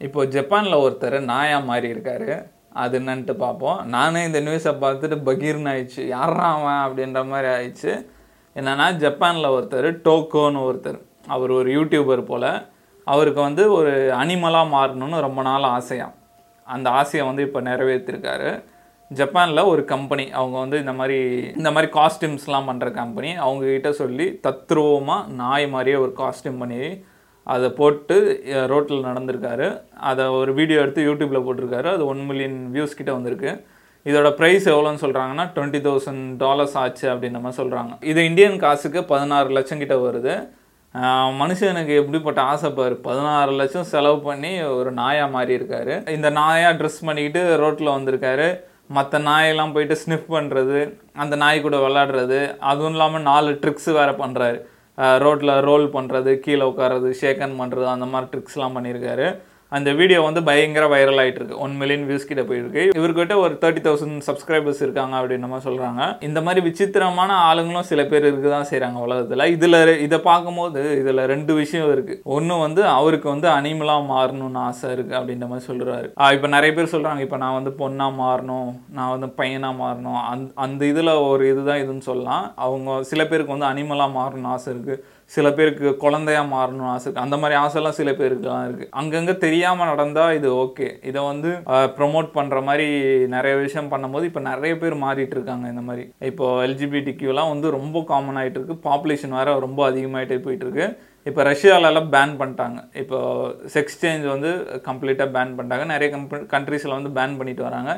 இப்போ ஜப்பானில் ஒருத்தர் நாயாக மாறி இருக்காரு. அது என்னன்ட்டு பார்ப்போம் நானே இந்த நியூஸை பார்த்துட்டு பகீர்னு ஆயிடுச்சு. யாரா அவன் அப்படின்ற மாதிரி ஆயிடுச்சு. என்னன்னா ஜப்பானில் ஒருத்தர் டோக்கோன்னு ஒருத்தர். அவர் ஒரு யூடியூபர் போல். அவருக்கு வந்து ஒரு அனிமலாக மாறணும்னு ரொம்ப நாள் ஆசையாம். அந்த ஆசையை வந்து இப்போ நிறைவேற்றிருக்காரு. ஜப்பானில் ஒரு கம்பெனி அவங்க வந்து இந்த மாதிரி இந்த மாதிரி காஸ்டியூம்ஸ்லாம் பண்ணுற கம்பெனி அவங்கக்கிட்ட சொல்லி தத்ரூபமாக நாய் மாதிரியே ஒரு காஸ்டியூம் பண்ணி அதை போட்டு ரோட்டில் நடந்திருக்காரு. அதை ஒரு வீடியோ எடுத்து யூடியூப்பில் போட்டிருக்காரு. அது ஒன் மில்லியன் வியூஸ் கிட்ட வந்திருக்கு. இதோட ப்ரைஸ் எவ்வளோன்னு சொல்கிறாங்கன்னா டுவெண்ட்டி தௌசண்ட் டாலர்ஸ் ஆச்சு அப்படின்ற மாதிரி சொல்கிறாங்க இது இந்தியன் காசுக்கு பதினாறு லட்சம் கிட்ட வருது. மனுஷனுக்கு எப்படிப்பட்ட ஆசைப்பார் பதினாறு லட்சம் செலவு பண்ணி ஒரு நாயாக மாறி இருக்காரு. இந்த நாயாக ட்ரெஸ் பண்ணிக்கிட்டு ரோட்டில் வந்திருக்காரு. மற்ற நாயெல்லாம் போயிட்டு ஸ்னிஃப் பண்ணுறது அந்த நாய் கூட விளாடுறது அதுவும் இல்லாமல் நாலு ட்ரிக்ஸ் வேறு பண்ணுறாரு ரோட்டில் ரோல் பண்ணுறது கீழே உட்காறது ஷேக்கன் பண்ணுறது அந்த மாதிரி ட்ரிக்ஸ்லாம் பண்ணியிருக்காரு. அந்த வீடியோ வந்து பயங்கர வைரல் ஆகிட்டு இருக்கு ஒன் மில்லியன் வியூஸ் கிட்ட போயிருக்கு இவர்கிட்ட ஒரு தேர்ட்டி தௌசண்ட் சப்ஸ்கிரைபர்ஸ் இருக்காங்க அப்படின்னு சொல்கிறாங்க இந்த மாதிரி விசித்திரமான ஆளுங்களும் சில பேர் இருக்கு தான் செய்கிறாங்க உலகத்தில். இதில் இதை பார்க்கும்போது இதில் ரெண்டு விஷயம் இருக்குது ஒன்று வந்து அவருக்கு வந்து அனிமலாக மாறணும்னு ஆசை இருக்குது அப்படின்ற மாதிரி சொல்கிறாரு இப்போ நிறைய பேர் சொல்கிறாங்க இப்போ நான் வந்து பொண்ணாக மாறணும் நான் வந்து பையனாக மாறணும் அந் அந்த இதில் ஒரு இதுதான் இதுன்னு சொல்லலாம். அவங்க சில பேருக்கு வந்து அனிமலாக மாறணும்னு ஆசை இருக்குது சில பேருக்கு குழந்தையா மாறணும்னு ஆசை இருக்குது அந்த மாதிரி ஆசைலாம் சில பேருக்குலாம் இருக்குது அங்கங்கே தெரியாமல் நடந்தால் இது ஓகே இதை வந்து ப்ரொமோட் பண்ணுற மாதிரி நிறைய விஷயம் பண்ணும்போது இப்போ நிறைய பேர் மாறிட்டு இருக்காங்க இந்த மாதிரி. இப்போ எல்ஜிபிடி கியூலாம் வந்து ரொம்ப காமன் ஆகிட்டு இருக்கு. பாப்புலேஷன் வேறு ரொம்ப அதிகமாகிட்டே போயிட்டு இருக்கு. இப்போ ரஷ்யாவிலலாம் பேன் பண்ணிட்டாங்க. இப்போ செக்ஸ் சேஞ்ச் வந்து கம்ப்ளீட்டாக பேன் பண்ணிட்டாங்க. நிறைய கம்ப் கண்ட்ரீஸில் வந்து பேன் பண்ணிட்டு வராங்க.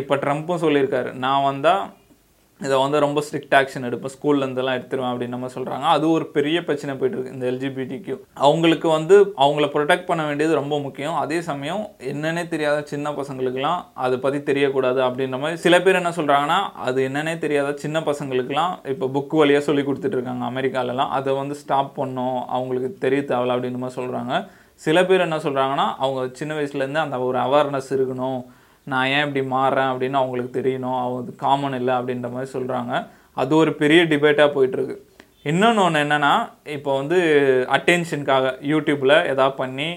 இப்போ ட்ரம்ப்பும் சொல்லியிருக்காரு. நான் வந்தால் இதை வந்து ரொம்ப ஸ்ட்ரிக்ட் ஆக்ஷன் எடுப்பேன். ஸ்கூல்லேருந்துலாம் எடுத்துருவேன் அப்படின்னு நம்ம சொல்கிறாங்க அது ஒரு பெரிய பிரச்சனை போயிட்டு இருக்கு இந்த எல்ஜிபிடிக்கு அவங்களுக்கு வந்து அவங்கள ப்ரொடெக்ட் பண்ண வேண்டியது ரொம்ப முக்கியம். அதே சமயம் என்னன்னே தெரியாத சின்ன பசங்களுக்குலாம் அதை பற்றி தெரியக்கூடாது அப்படின்ற மாதிரி சில பேர் என்ன சொல்கிறாங்கன்னா அது என்னன்னே தெரியாத சின்ன பசங்களுக்குலாம் இப்போ புக் வழியாக சொல்லி கொடுத்துட்டு இருக்காங்க அமெரிக்காலலாம் அதை வந்து ஸ்டாப் பண்ணோம் அவங்களுக்கு தெரிய தேவையில்ல அப்படின்ற மாதிரி சொல்கிறாங்க சில பேர் என்ன சொல்கிறாங்கன்னா அவங்க சின்ன வயசுலேருந்து அந்த ஒரு அவேர்னஸ் இருக்கணும். நான் ஏன் இப்படி மாறுறேன் அப்படின்னு அவங்களுக்கு தெரியணும். அவங்க காமன் இல்லை அப்படின்ற மாதிரி சொல்கிறாங்க அது ஒரு பெரிய டிபேட்டாக போயிட்டுருக்கு. இன்னொன்று ஒன்று என்னென்னா இப்போ வந்து அட்டென்ஷனுக்காக யூடியூப்பில் எதாவது பண்ணி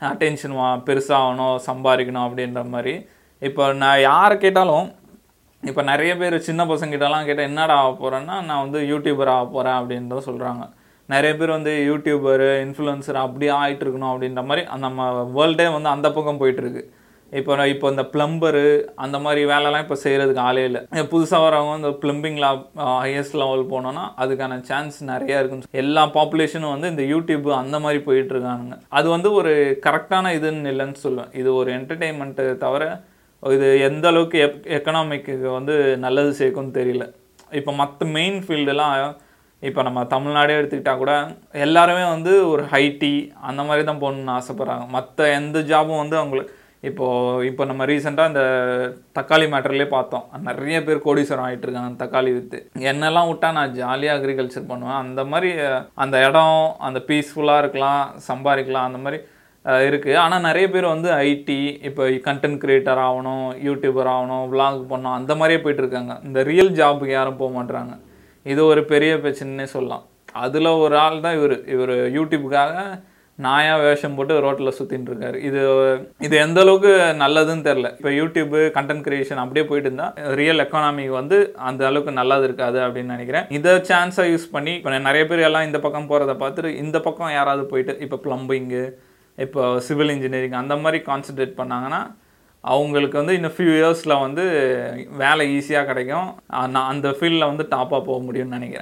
அட்டென்ஷன் வா பெருசாகணும் சம்பாதிக்கணும் அப்படின்ற மாதிரி. இப்போ நான் யாரை கேட்டாலும் இப்போ நிறைய பேர் சின்ன பசங்கிட்டலாம் கேட்டால் என்னடா ஆக போகிறேன்னா நான் வந்து யூடியூபர் ஆக போகிறேன் அப்படின்றத சொல்கிறாங்க நிறைய பேர் வந்து யூடியூபரு இன்ஃப்ளூயன்சர் அப்படியே ஆகிட்டு இருக்கணும் அப்படின்ற மாதிரி நம்ம வேர்ல்டே வந்து அந்த பக்கம் போயிட்டுருக்கு. இப்போ இப்போ இந்த ப்ளம்பரு அந்த மாதிரி வேலைலாம் இப்போ செய்கிறதுக்கு ஆளே இல்லை. புதுசாக வரவங்க இந்த ப்ளம்பிங் லாப் ஹையஸ்ட் லெவல் போனோன்னா அதுக்கான சான்ஸ் நிறையா இருக்கும் எல்லா பாப்புலேஷனும் வந்து இந்த யூடியூப் அந்த மாதிரி போயிட்டு இருக்கானுங்க. அது வந்து ஒரு கரெக்டான இதுன்னு இல்லைன்னு சொல்லுவேன். இது ஒரு என்டர்டெயின்மெண்ட்டு தவிர இது எந்த அளவுக்கு எப் எக்கனாமிக்கு வந்து நல்லது சேர்க்கும்னு தெரியல. இப்போ மற்ற மெயின் ஃபீல்டெல்லாம் இப்போ நம்ம தமிழ்நாடே எடுத்துக்கிட்டால் கூட எல்லாருமே வந்து ஒரு ஹைடி அந்த மாதிரி தான் போகணுன்னு ஆசைப்பட்றாங்க. மற்ற எந்த ஜாபும் வந்து அவங்களுக்கு இப்போது இப்போ நம்ம ரீசெண்டாக இந்த தக்காளி மேட்டர்லேயே பார்த்தோம். நிறைய பேர் கோடீஸ்வரம் ஆகிட்டு இருக்காங்க தக்காளி விற்று என்னெல்லாம் விட்டா நான் ஜாலியாக அக்ரிகல்ச்சர் பண்ணுவேன். அந்த மாதிரி அந்த இடம் அந்த பீஸ்ஃபுல்லாக இருக்கலாம் சம்பாதிக்கலாம் அந்த மாதிரி இருக்குது ஆனால் நிறைய பேர் வந்து ஐடி இப்போ கண்டென்ட் க்ரியேட்டர் ஆகணும் யூடியூபர் ஆகணும் விலாக் பண்ணணும் அந்த மாதிரியே போயிட்டுருக்காங்க இந்த ரியல் ஜாபுக்கு யாரும் போக மாட்டுறாங்க இது ஒரு பெரிய பிரச்சனைனே சொல்லலாம். அதில் ஒரு ஆள் தான் இவர். இவர் யூடியூப்புக்காக நாயா வேஷம் போட்டு ரோட்டில் சுற்றின்னு இருக்காரு இது இது எந்த அளவுக்கு நல்லதுன்னு தெரில. இப்போ யூடியூப்பு கண்டென்ட் கிரியேஷன் அப்படியே போயிட்டு இருந்தால் ரியல் எக்கானமிக்கு வந்து அந்த அளவுக்கு நல்லது இருக்காது அப்படின்னு நினைக்கிறேன். இதை சான்ஸை யூஸ் பண்ணி இப்போ நிறைய பேர் எல்லாம் இந்த பக்கம் போகிறத பார்த்துட்டு இந்த பக்கம் யாராவது போயிட்டு இப்போ ப்ளம்பிங்கு இப்போ சிவில் இன்ஜினியரிங் அந்த மாதிரி கான்சென்ட்ரேட் பண்ணாங்கன்னா அவங்களுக்கு வந்து இன்னும் ஃபியூ இயர்ஸில் வந்து வேலை ஈஸியாக கிடைக்கும். நான் அந்த ஃபீல்டில் வந்து டாப்பாக போக முடியும்னு நினைக்கிறேன்.